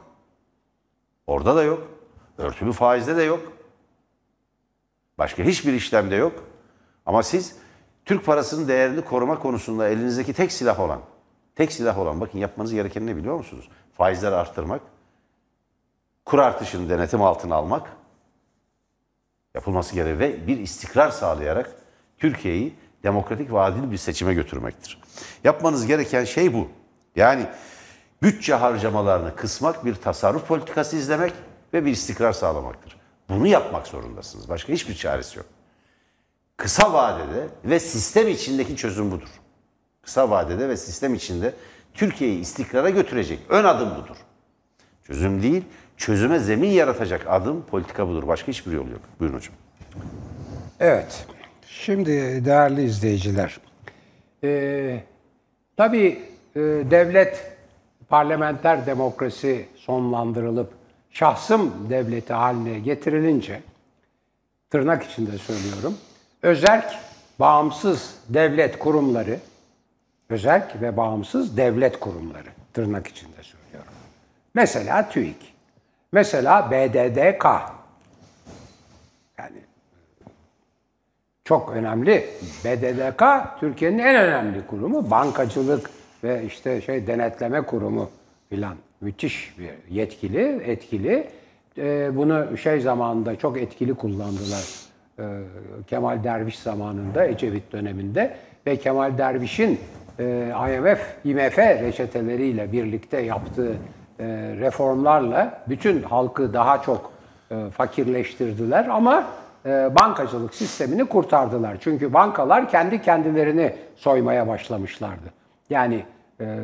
Orada da yok. Örtülü faizde de yok. Başka hiçbir işlemde yok. Ama siz Türk parasının değerini koruma konusunda elinizdeki tek silah olan, tek silah olan bakın yapmanız gereken ne biliyor musunuz? Faizleri arttırmak, kur artışını denetim altına almak yapılması gerekiyor ve bir istikrar sağlayarak Türkiye'yi demokratik ve adil bir seçime götürmektir. Yapmanız gereken şey bu. Yani bütçe harcamalarını kısmak, bir tasarruf politikası izlemek ve bir istikrar sağlamaktır. Bunu yapmak zorundasınız. Başka hiçbir çaresi yok. Kısa vadede ve sistem içindeki çözüm budur. Kısa vadede ve sistem içinde Türkiye'yi istikrara götürecek ön adım budur. Çözüm değil, çözüme zemin yaratacak adım politika budur. Başka hiçbir yol yok. Buyurun hocam. Evet. Şimdi değerli izleyiciler, e, tabii e, devlet parlamenter demokrasi sonlandırılıp şahsım devleti haline getirilince, tırnak içinde söylüyorum, özerk bağımsız devlet kurumları, özerk ve bağımsız devlet kurumları, tırnak içinde söylüyorum. Mesela TÜİK, mesela BDDK, yani çok önemli. BDDK Türkiye'nin en önemli kurumu. Bankacılık ve işte şey denetleme kurumu filan müthiş bir yetkili, etkili. E, bunu şey zamanında çok etkili kullandılar. E, Kemal Derviş zamanında, Ecevit döneminde ve Kemal Derviş'in e, IMF, IMF reçeteleriyle birlikte yaptığı e, reformlarla bütün halkı daha çok e, fakirleştirdiler ama e, bankacılık sistemini kurtardılar. Çünkü bankalar kendi kendilerini soymaya başlamışlardı. Yani e,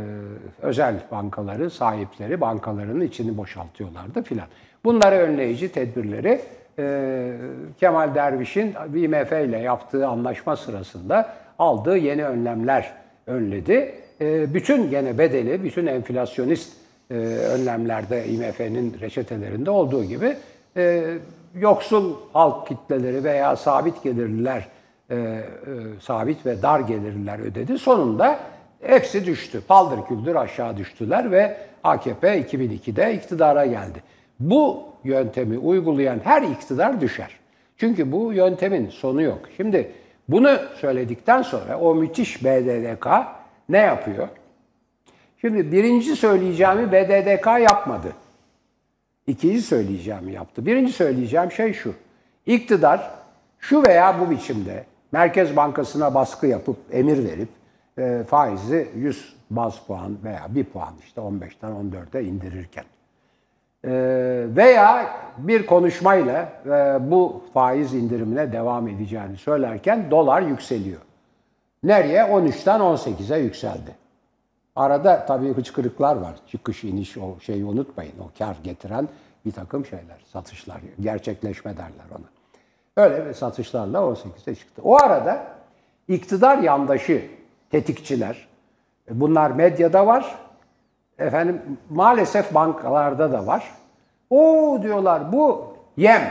özel bankaları, sahipleri bankaların içini boşaltıyorlardı filan. Bunları önleyici tedbirleri e, Kemal Derviş'in IMF ile yaptığı anlaşma sırasında aldığı yeni önlemler önledi. E, bütün gene bedeli, bütün enflasyonist e, önlemlerde IMF'nin reçetelerinde olduğu gibi e, yoksul halk kitleleri veya sabit gelirliler, e, e, sabit ve dar gelirliler ödedi. Sonunda hepsi düştü. Paldır küldür aşağı düştüler ve AKP 2002'de iktidara geldi. Bu yöntemi uygulayan her iktidar düşer. Çünkü bu yöntemin sonu yok. Şimdi bunu söyledikten sonra o müthiş BDDK ne yapıyor? Şimdi birinci söyleyeceğimi BDDK yapmadı. İkinci söyleyeceğimi yaptı. Birinci söyleyeceğim şey şu. İktidar şu veya bu biçimde Merkez Bankası'na baskı yapıp emir verip e, faizi 100 baz puan veya 1 puan işte 15'ten 14'e indirirken e, veya bir konuşmayla e, bu faiz indirimine devam edeceğini söylerken dolar yükseliyor. Nereye? 13'ten 18'e yükseldi. Arada tabii hıçkırıklar var. Çıkış, iniş o şeyi unutmayın. O kar getiren bir takım şeyler, satışlar. Gerçekleşme derler ona. Öyle bir satışlarla 18'e çıktı. O arada iktidar yandaşı tetikçiler, bunlar medyada var, efendim maalesef bankalarda da var. O diyorlar bu yem.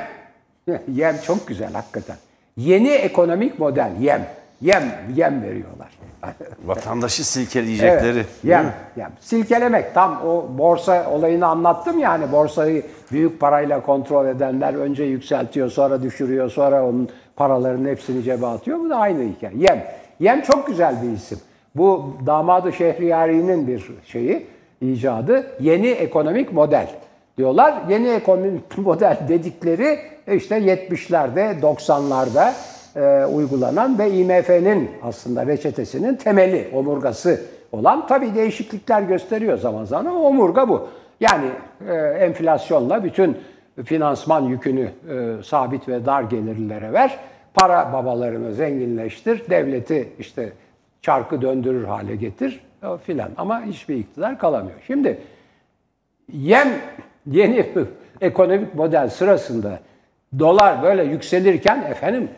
yem çok güzel hakikaten. Yeni ekonomik model yem. Yem, yem veriyorlar. Vatandaşı silkeleyecekleri. Evet, yem, yem. Silkelemek tam o borsa olayını anlattım yani borsayı büyük parayla kontrol edenler önce yükseltiyor sonra düşürüyor sonra onun paralarının hepsini cebe atıyor. Bu da aynı hikaye. Yem. Yem çok güzel bir isim. Bu damadı Şehriyari'nin bir şeyi, icadı. Yeni ekonomik model diyorlar. Yeni ekonomik model dedikleri işte 70'lerde, 90'larda e, uygulanan ve IMF'nin aslında reçetesinin temeli, omurgası olan tabii değişiklikler gösteriyor zaman zaman ama omurga bu. Yani e, enflasyonla bütün finansman yükünü e, sabit ve dar gelirlilere ver. Para babalarını zenginleştir. Devleti işte çarkı döndürür hale getir filan. Ama hiçbir iktidar kalamıyor. Şimdi yem yeni ekonomik model sırasında dolar böyle yükselirken efendim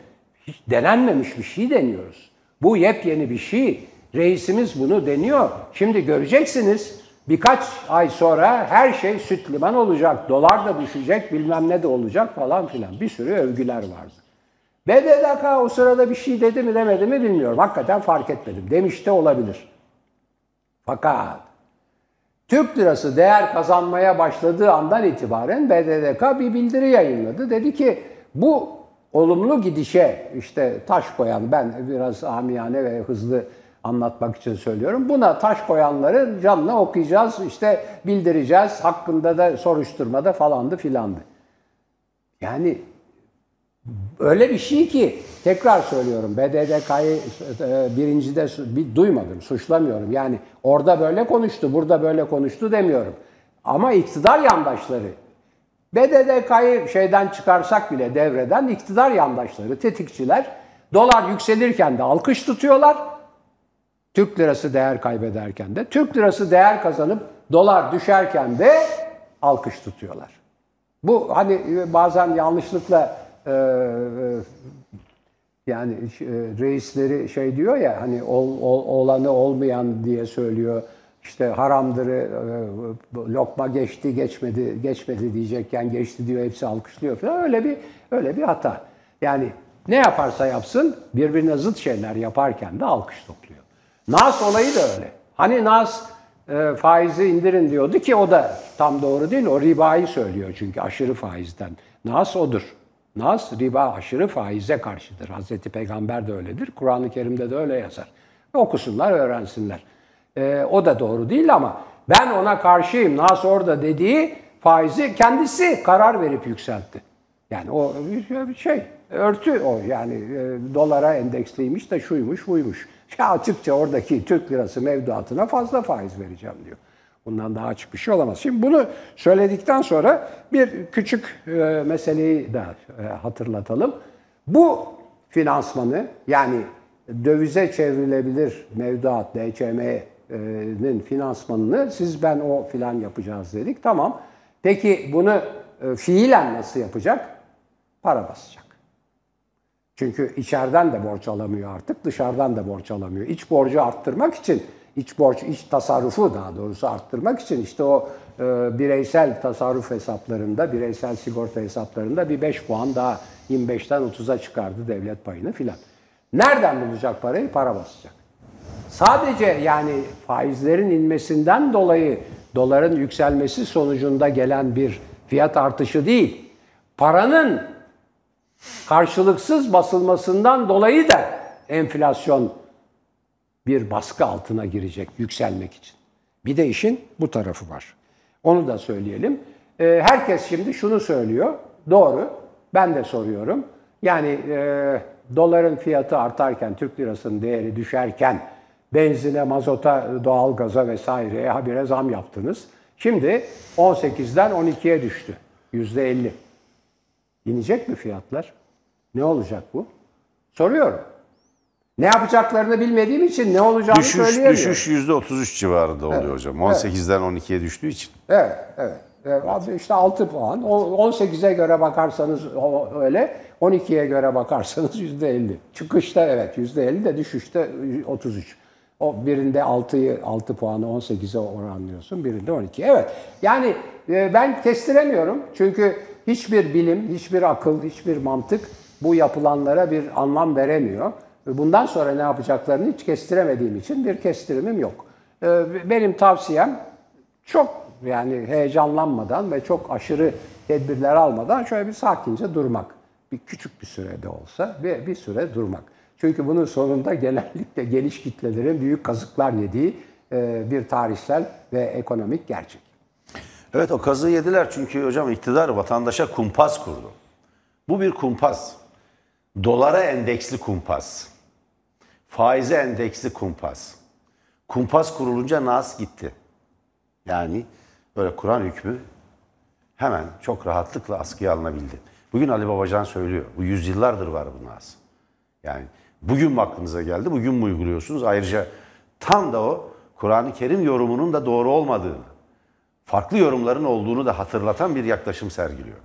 hiç denenmemiş bir şey deniyoruz. Bu yepyeni bir şey. Reisimiz bunu deniyor. Şimdi göreceksiniz birkaç ay sonra her şey süt liman olacak. Dolar da düşecek bilmem ne de olacak falan filan. Bir sürü övgüler vardı. BDDK o sırada bir şey dedi mi demedi mi bilmiyorum. Hakikaten fark etmedim. Demiş de olabilir. Fakat Türk lirası değer kazanmaya başladığı andan itibaren BDDK bir bildiri yayınladı. Dedi ki bu olumlu gidişe işte taş koyan ben biraz amiyane ve hızlı anlatmak için söylüyorum. Buna taş koyanları canlı okuyacağız, işte bildireceğiz, hakkında da soruşturmada falandı filandı. Yani öyle bir şey ki tekrar söylüyorum BDDK'yı e, birincide bir duymadım, suçlamıyorum. Yani orada böyle konuştu, burada böyle konuştu demiyorum. Ama iktidar yandaşları BDDK'yı şeyden çıkarsak bile devreden iktidar yandaşları, tetikçiler dolar yükselirken de alkış tutuyorlar. Türk lirası değer kaybederken de, Türk lirası değer kazanıp dolar düşerken de alkış tutuyorlar. Bu hani bazen yanlışlıkla e, e, yani e, reisleri şey diyor ya hani ol, ol, olanı olmayan diye söylüyor işte haramdır, e, lokma geçti, geçmedi, geçmedi diyecekken geçti diyor, hepsi alkışlıyor falan. Öyle bir öyle bir hata. Yani ne yaparsa yapsın birbirine zıt şeyler yaparken de alkış topluyor. Nas olayı da öyle. Hani Nas e, faizi indirin diyordu ki o da tam doğru değil. O ribayı söylüyor çünkü aşırı faizden. Nas odur. Nas riba aşırı faize karşıdır. Hazreti Peygamber de öyledir. Kur'an-ı Kerim'de de öyle yazar. Okusunlar, öğrensinler. E, o da doğru değil ama ben ona karşıyım. Nas orada dediği faizi kendisi karar verip yükseltti. Yani o bir şey örtü o yani e, dolara endeksliymiş de şuymuş buymuş. Ya açıkça oradaki Türk lirası mevduatına fazla faiz vereceğim diyor. Bundan daha açık bir şey olamaz. Şimdi bunu söyledikten sonra bir küçük e, meseleyi de e, hatırlatalım. Bu finansmanı yani dövize çevrilebilir mevduat DCM'nin finansmanını siz ben o filan yapacağız dedik. Tamam. Peki bunu e, fiilen nasıl yapacak? Para basacak. Çünkü içeriden de borç alamıyor artık, dışarıdan da borç alamıyor. İç borcu arttırmak için, iç borç, iç tasarrufu daha doğrusu arttırmak için işte o e, bireysel tasarruf hesaplarında, bireysel sigorta hesaplarında bir 5 puan daha 25'ten 30'a çıkardı devlet payını filan. Nereden bulacak parayı? Para basacak. Sadece yani faizlerin inmesinden dolayı doların yükselmesi sonucunda gelen bir fiyat artışı değil. Paranın karşılıksız basılmasından dolayı da enflasyon bir baskı altına girecek yükselmek için. Bir de işin bu tarafı var. Onu da söyleyelim. Ee, herkes şimdi şunu söylüyor. Doğru. Ben de soruyorum. Yani e, doların fiyatı artarken, Türk lirasının değeri düşerken benzine, mazota, doğalgaza vesaireye habire zam yaptınız. Şimdi 18'den 12'ye düştü. %50. İnecek mi fiyatlar? Ne olacak bu? Soruyorum. Ne yapacaklarını bilmediğim için ne olacağını Düşüş, söyleyemiyorum. düşüş %33 civarında oluyor hocam. 18'den 12'ye düştüğü için. Evet, evet. Evet, işte 6 puan. O 18'e göre bakarsanız öyle, 12'ye göre bakarsanız %50. Çıkışta evet %50 de düşüşte 33. O birinde 6'yı 6 puanı 18'e oranlıyorsun, birinde 12. Evet. Yani e, ben kestiremiyorum. Çünkü hiçbir bilim, hiçbir akıl, hiçbir mantık bu yapılanlara bir anlam veremiyor. Bundan sonra ne yapacaklarını hiç kestiremediğim için bir kestirimim yok. E, Benim tavsiyem çok yani heyecanlanmadan ve çok aşırı tedbirler almadan şöyle bir sakince durmak. Bir küçük bir sürede olsa bir, bir süre durmak. Çünkü bunun sonunda genellikle geniş kitlelerin büyük kazıklar yediği e, bir tarihsel ve ekonomik gerçek. Evet o kazığı yediler çünkü hocam iktidar vatandaşa kumpas kurdu. Bu bir kumpas. Dolara endeksli kumpas. Faize endeksli kumpas. Kumpas kurulunca nas gitti. Yani böyle Kur'an hükmü hemen çok rahatlıkla askıya alınabildi. Bugün Ali Babacan söylüyor. Bu yüzyıllardır var bu nas. Yani bugün mü aklınıza geldi, bugün mü uyguluyorsunuz? Ayrıca tam da o Kur'an-ı Kerim yorumunun da doğru olmadığını, farklı yorumların olduğunu da hatırlatan bir yaklaşım sergiliyor.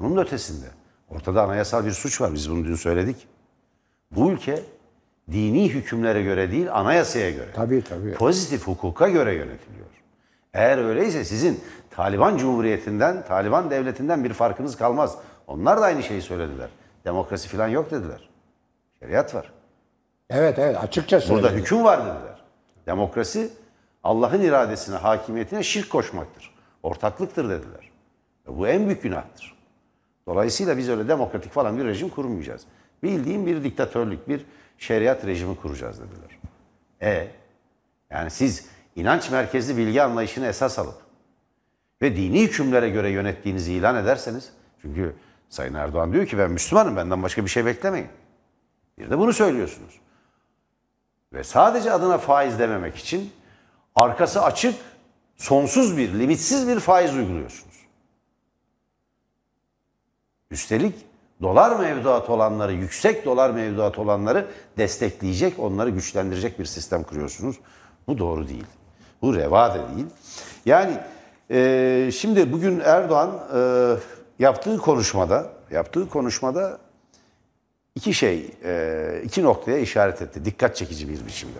Onun ötesinde ortada anayasal bir suç var. Biz bunu dün söyledik. Bu ülke dini hükümlere göre değil, anayasaya göre. Tabii tabii. Pozitif hukuka göre yönetiliyor. Eğer öyleyse sizin Taliban Cumhuriyeti'nden, Taliban devletinden bir farkınız kalmaz. Onlar da aynı şeyi söylediler. Demokrasi falan yok dediler. Şeriat var. Evet evet açıkça Burada söylüyorum. hüküm var dediler. Demokrasi Allah'ın iradesine, hakimiyetine şirk koşmaktır. Ortaklıktır dediler. E Bu en büyük günahtır. Dolayısıyla biz öyle demokratik falan bir rejim kurmayacağız. Bildiğim bir diktatörlük, bir şeriat rejimi kuracağız dediler. E yani siz inanç merkezli bilgi anlayışını esas alıp ve dini hükümlere göre yönettiğinizi ilan ederseniz çünkü Sayın Erdoğan diyor ki ben Müslümanım benden başka bir şey beklemeyin. Bir de bunu söylüyorsunuz. Ve sadece adına faiz dememek için arkası açık, sonsuz bir, limitsiz bir faiz uyguluyorsunuz. Üstelik dolar mevduat olanları, yüksek dolar mevduat olanları destekleyecek, onları güçlendirecek bir sistem kuruyorsunuz. Bu doğru değil. Bu reva da değil. Yani e, şimdi bugün Erdoğan e, yaptığı konuşmada, yaptığı konuşmada iki şey, e, iki noktaya işaret etti. Dikkat çekici bir biçimde.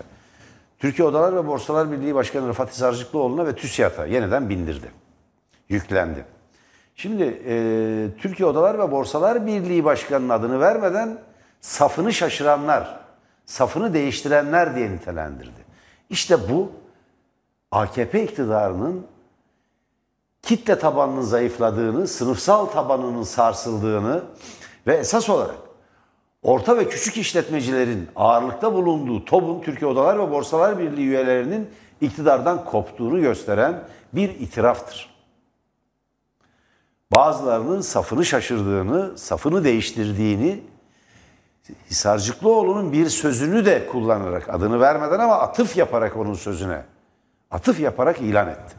Türkiye Odalar ve Borsalar Birliği Başkanı Rıfat Hisarcıklıoğlu'na ve TÜSİAD'a yeniden bindirdi. Yüklendi. Şimdi e, Türkiye Odalar ve Borsalar Birliği Başkanı'nın adını vermeden safını şaşıranlar, safını değiştirenler diye nitelendirdi. İşte bu AKP iktidarının kitle tabanının zayıfladığını, sınıfsal tabanının sarsıldığını ve esas olarak orta ve küçük işletmecilerin ağırlıkta bulunduğu TOB'un Türkiye Odalar ve Borsalar Birliği üyelerinin iktidardan koptuğunu gösteren bir itiraftır. Bazılarının safını şaşırdığını, safını değiştirdiğini Hisarcıklıoğlu'nun bir sözünü de kullanarak adını vermeden ama atıf yaparak onun sözüne atıf yaparak ilan etti.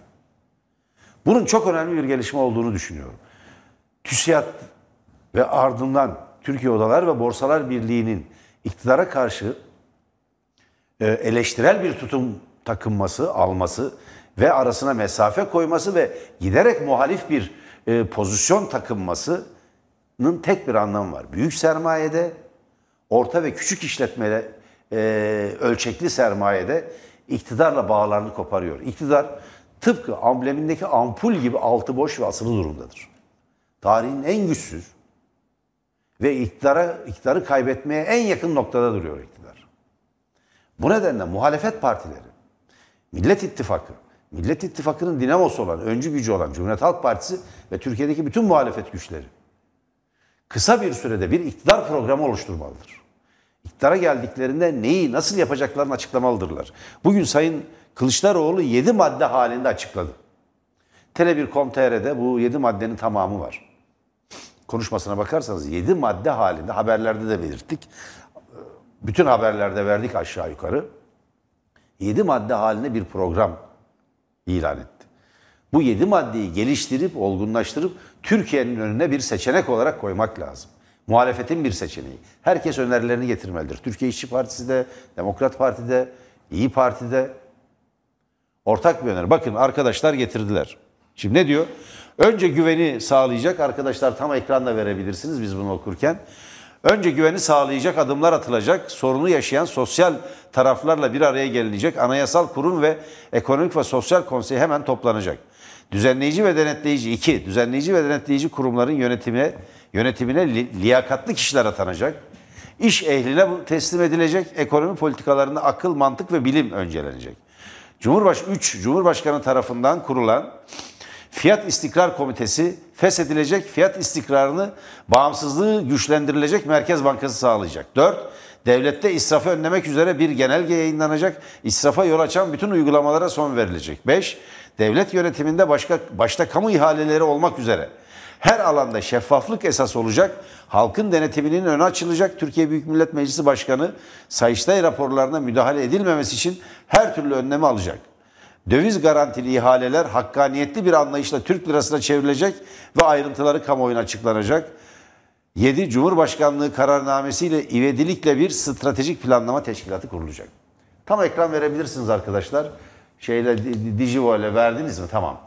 Bunun çok önemli bir gelişme olduğunu düşünüyorum. TÜSİAD ve ardından Türkiye Odalar ve Borsalar Birliği'nin iktidara karşı e, eleştirel bir tutum takınması, alması ve arasına mesafe koyması ve giderek muhalif bir e, pozisyon takınmasının tek bir anlamı var. Büyük sermayede, orta ve küçük işletmede, e, ölçekli sermayede iktidarla bağlarını koparıyor. İktidar tıpkı amblemindeki ampul gibi altı boş ve asılı durumdadır. Tarihin en güçsüz ve iktidara, iktidarı kaybetmeye en yakın noktada duruyor iktidar. Bu nedenle muhalefet partileri, Millet İttifakı, Millet İttifakı'nın dinamosu olan, öncü gücü olan Cumhuriyet Halk Partisi ve Türkiye'deki bütün muhalefet güçleri kısa bir sürede bir iktidar programı oluşturmalıdır. İktidara geldiklerinde neyi, nasıl yapacaklarını açıklamalıdırlar. Bugün Sayın Kılıçdaroğlu 7 madde halinde açıkladı. Tele1.com.tr'de bu 7 maddenin tamamı var. Konuşmasına bakarsanız 7 madde halinde haberlerde de belirttik. Bütün haberlerde verdik aşağı yukarı. 7 madde halinde bir program ilan etti. Bu 7 maddeyi geliştirip, olgunlaştırıp Türkiye'nin önüne bir seçenek olarak koymak lazım. Muhalefetin bir seçeneği. Herkes önerilerini getirmelidir. Türkiye İşçi Partisi de, Demokrat Parti'de, İyi Parti'de ortak bir öneri. Bakın arkadaşlar getirdiler. Şimdi ne diyor? Önce güveni sağlayacak arkadaşlar tam ekranda verebilirsiniz biz bunu okurken. Önce güveni sağlayacak adımlar atılacak. Sorunu yaşayan sosyal taraflarla bir araya gelinecek. Anayasal kurum ve ekonomik ve sosyal konsey hemen toplanacak. Düzenleyici ve denetleyici iki, düzenleyici ve denetleyici kurumların yönetimine yönetimine li, liyakatlı kişiler atanacak. İş ehline teslim edilecek. Ekonomi politikalarında akıl, mantık ve bilim öncelenecek. Cumhurbaş 3 Cumhurbaşkanı tarafından kurulan Fiyat İstikrar Komitesi feshedilecek, fiyat istikrarını bağımsızlığı güçlendirilecek Merkez Bankası sağlayacak. 4. Devlette israfı önlemek üzere bir genelge yayınlanacak, israfa yol açan bütün uygulamalara son verilecek. 5. Devlet yönetiminde başka, başta kamu ihaleleri olmak üzere her alanda şeffaflık esas olacak, halkın denetiminin önü açılacak. Türkiye Büyük Millet Meclisi Başkanı Sayıştay raporlarına müdahale edilmemesi için her türlü önlemi alacak. Döviz garantili ihaleler hakkaniyetli bir anlayışla Türk lirasına çevrilecek ve ayrıntıları kamuoyuna açıklanacak. 7. Cumhurbaşkanlığı kararnamesiyle ivedilikle bir stratejik planlama teşkilatı kurulacak. Tam ekran verebilirsiniz arkadaşlar. Şeyle Dijivo ile verdiniz mi? Tamam.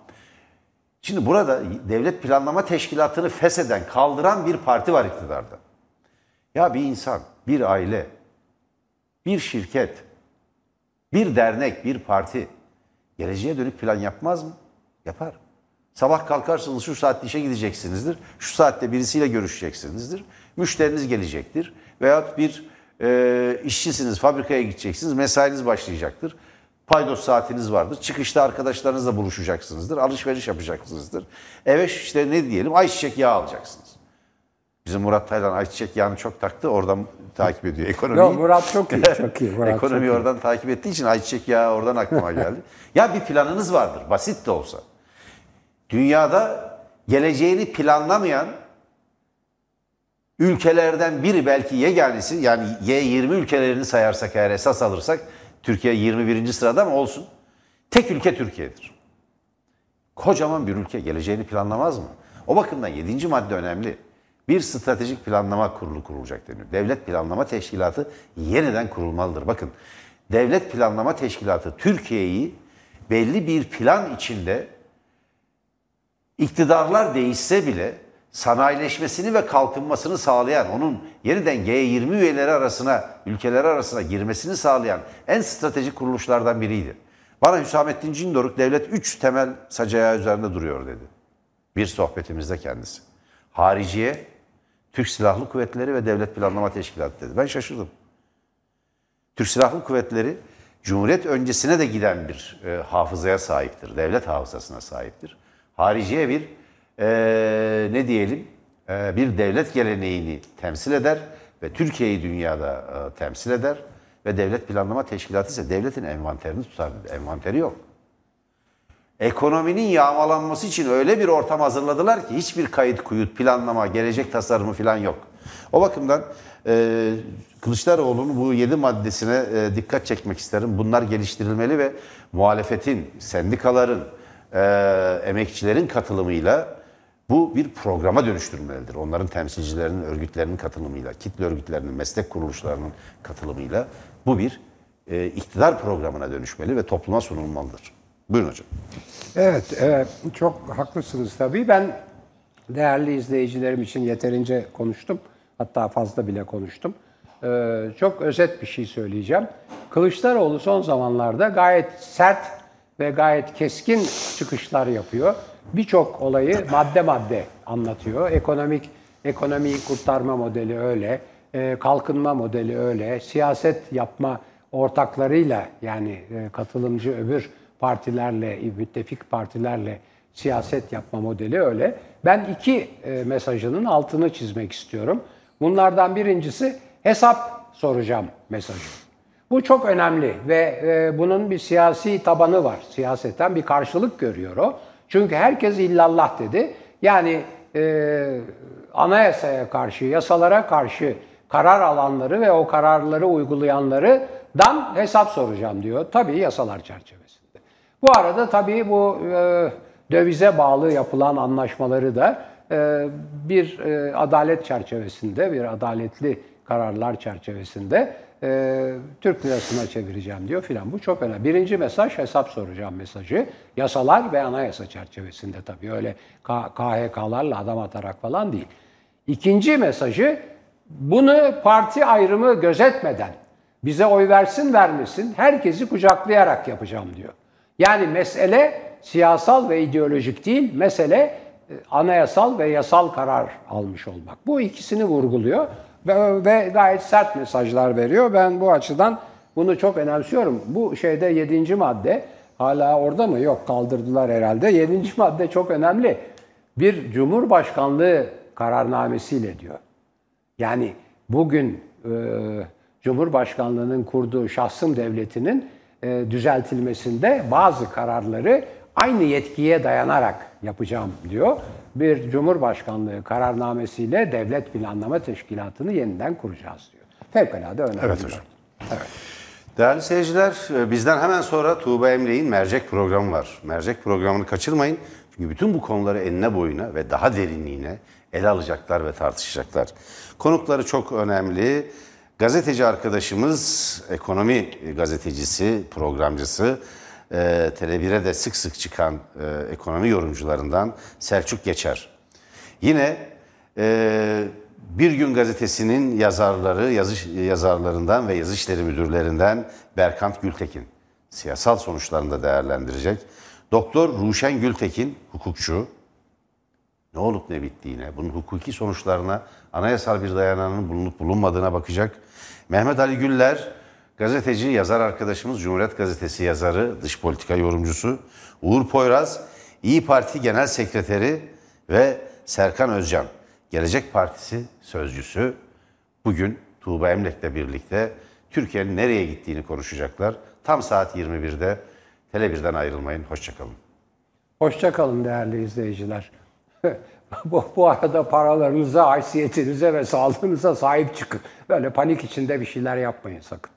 Şimdi burada devlet planlama teşkilatını fesheden, kaldıran bir parti var iktidarda. Ya bir insan, bir aile, bir şirket, bir dernek, bir parti geleceğe dönük plan yapmaz mı? Yapar. Sabah kalkarsınız şu saatte işe gideceksinizdir. Şu saatte birisiyle görüşeceksinizdir. Müşteriniz gelecektir. Veyahut bir e, işçisiniz, fabrikaya gideceksiniz. Mesainiz başlayacaktır. Paydos saatiniz vardır. Çıkışta arkadaşlarınızla buluşacaksınızdır. Alışveriş yapacaksınızdır. Eve işte ne diyelim ayçiçek yağı alacaksınız. Bizim Murat Taylan ayçiçek yağını çok taktı. Oradan takip ediyor ekonomiyi. Yok Murat çok iyi, çok iyi. Murat Ekonomiyi çok iyi. oradan takip ettiği için ayçiçek yağı oradan aklıma geldi. ya bir planınız vardır. Basit de olsa. Dünyada geleceğini planlamayan ülkelerden biri belki yeganesi yani Y20 ülkelerini sayarsak eğer esas alırsak Türkiye 21. sırada mı olsun? Tek ülke Türkiye'dir. Kocaman bir ülke geleceğini planlamaz mı? O bakımdan 7. madde önemli. Bir stratejik planlama kurulu kurulacak deniyor. Devlet Planlama Teşkilatı yeniden kurulmalıdır. Bakın Devlet Planlama Teşkilatı Türkiye'yi belli bir plan içinde iktidarlar değişse bile sanayileşmesini ve kalkınmasını sağlayan, onun yeniden G20 üyeleri arasına, ülkeler arasına girmesini sağlayan en stratejik kuruluşlardan biriydi. Bana Hüsamettin Cindoruk devlet üç temel sacayağı üzerinde duruyor dedi. Bir sohbetimizde kendisi. Hariciye, Türk Silahlı Kuvvetleri ve Devlet Planlama Teşkilatı dedi. Ben şaşırdım. Türk Silahlı Kuvvetleri Cumhuriyet öncesine de giden bir e, hafızaya sahiptir. Devlet hafızasına sahiptir. Hariciye bir e, ne diyelim e, bir devlet geleneğini temsil eder. ve Türkiye'yi dünyada e, temsil eder ve devlet planlama teşkilatı ise devletin envanterini tutar. Envanteri yok. Ekonominin yağmalanması için öyle bir ortam hazırladılar ki hiçbir kayıt kuyut, planlama, gelecek tasarımı falan yok. O bakımdan e, Kılıçdaroğlu'nun bu yedi maddesine e, dikkat çekmek isterim. Bunlar geliştirilmeli ve muhalefetin, sendikaların, e, emekçilerin katılımıyla bu bir programa dönüştürülmelidir. Onların temsilcilerinin, örgütlerinin katılımıyla, kitle örgütlerinin, meslek kuruluşlarının katılımıyla bu bir e, iktidar programına dönüşmeli ve topluma sunulmalıdır. Buyurun hocam. Evet, e, çok haklısınız tabii. Ben değerli izleyicilerim için yeterince konuştum. Hatta fazla bile konuştum. E, çok özet bir şey söyleyeceğim. Kılıçdaroğlu son zamanlarda gayet sert ve gayet keskin çıkışlar yapıyor. Birçok olayı madde madde anlatıyor. Ekonomik ekonomiyi kurtarma modeli öyle, e, kalkınma modeli öyle, siyaset yapma ortaklarıyla yani e, katılımcı öbür partilerle, müttefik partilerle siyaset yapma modeli öyle. Ben iki e, mesajının altını çizmek istiyorum. Bunlardan birincisi hesap soracağım mesajı. Bu çok önemli ve e, bunun bir siyasi tabanı var. Siyaseten bir karşılık görüyor o. Çünkü herkes illallah dedi. Yani e, anayasaya karşı, yasalara karşı karar alanları ve o kararları uygulayanları dan hesap soracağım diyor. Tabii yasalar çerçevesinde. Bu arada tabii bu e, dövize bağlı yapılan anlaşmaları da e, bir e, adalet çerçevesinde, bir adaletli kararlar çerçevesinde e, Türk lirasına çevireceğim diyor filan. Bu çok önemli. Birinci mesaj hesap soracağım mesajı. Yasalar ve anayasa çerçevesinde tabii. Öyle KHK'larla adam atarak falan değil. İkinci mesajı bunu parti ayrımı gözetmeden bize oy versin vermesin herkesi kucaklayarak yapacağım diyor. Yani mesele siyasal ve ideolojik değil, mesele e, anayasal ve yasal karar almış olmak. Bu ikisini vurguluyor ve, ve gayet sert mesajlar veriyor. Ben bu açıdan bunu çok önemsiyorum. Bu şeyde yedinci madde hala orada mı? Yok kaldırdılar herhalde. Yedinci madde çok önemli. Bir cumhurbaşkanlığı kararnamesiyle diyor. Yani bugün e, Cumhurbaşkanlığının kurduğu şahsım devletinin düzeltilmesinde bazı kararları aynı yetkiye dayanarak yapacağım diyor. Bir Cumhurbaşkanlığı kararnamesiyle Devlet Planlama Teşkilatı'nı yeniden kuracağız diyor. Fevkalade önemli. Evet hocam. Evet. Değerli seyirciler, e, bizden hemen sonra Tuğba Emre'nin Mercek programı var. Mercek programını kaçırmayın. Çünkü bütün bu konuları enine boyuna ve daha derinliğine ele alacaklar ve tartışacaklar. Konukları çok önemli. Gazeteci arkadaşımız, ekonomi gazetecisi, programcısı, e, Tele1'e de sık sık çıkan e, ekonomi yorumcularından Selçuk Geçer. Yine e, Bir Gün Gazetesi'nin yazarları, yazı, yazarlarından ve yazı müdürlerinden Berkant Gültekin siyasal sonuçlarını da değerlendirecek. Doktor Ruşen Gültekin, hukukçu, ne olup ne bittiğine, bunun hukuki sonuçlarına, anayasal bir dayanağının bulunup bulunmadığına bakacak. Mehmet Ali Güller, gazeteci, yazar arkadaşımız, Cumhuriyet Gazetesi yazarı, dış politika yorumcusu. Uğur Poyraz, İyi Parti Genel Sekreteri ve Serkan Özcan, Gelecek Partisi sözcüsü. Bugün Tuğba Emlek'le birlikte Türkiye'nin nereye gittiğini konuşacaklar. Tam saat 21'de Tele1'den ayrılmayın. Hoşçakalın. Hoşçakalın değerli izleyiciler. bu, bu arada paralarınıza, haysiyetinize ve sağlığınıza sahip çıkın. Böyle panik içinde bir şeyler yapmayın sakın.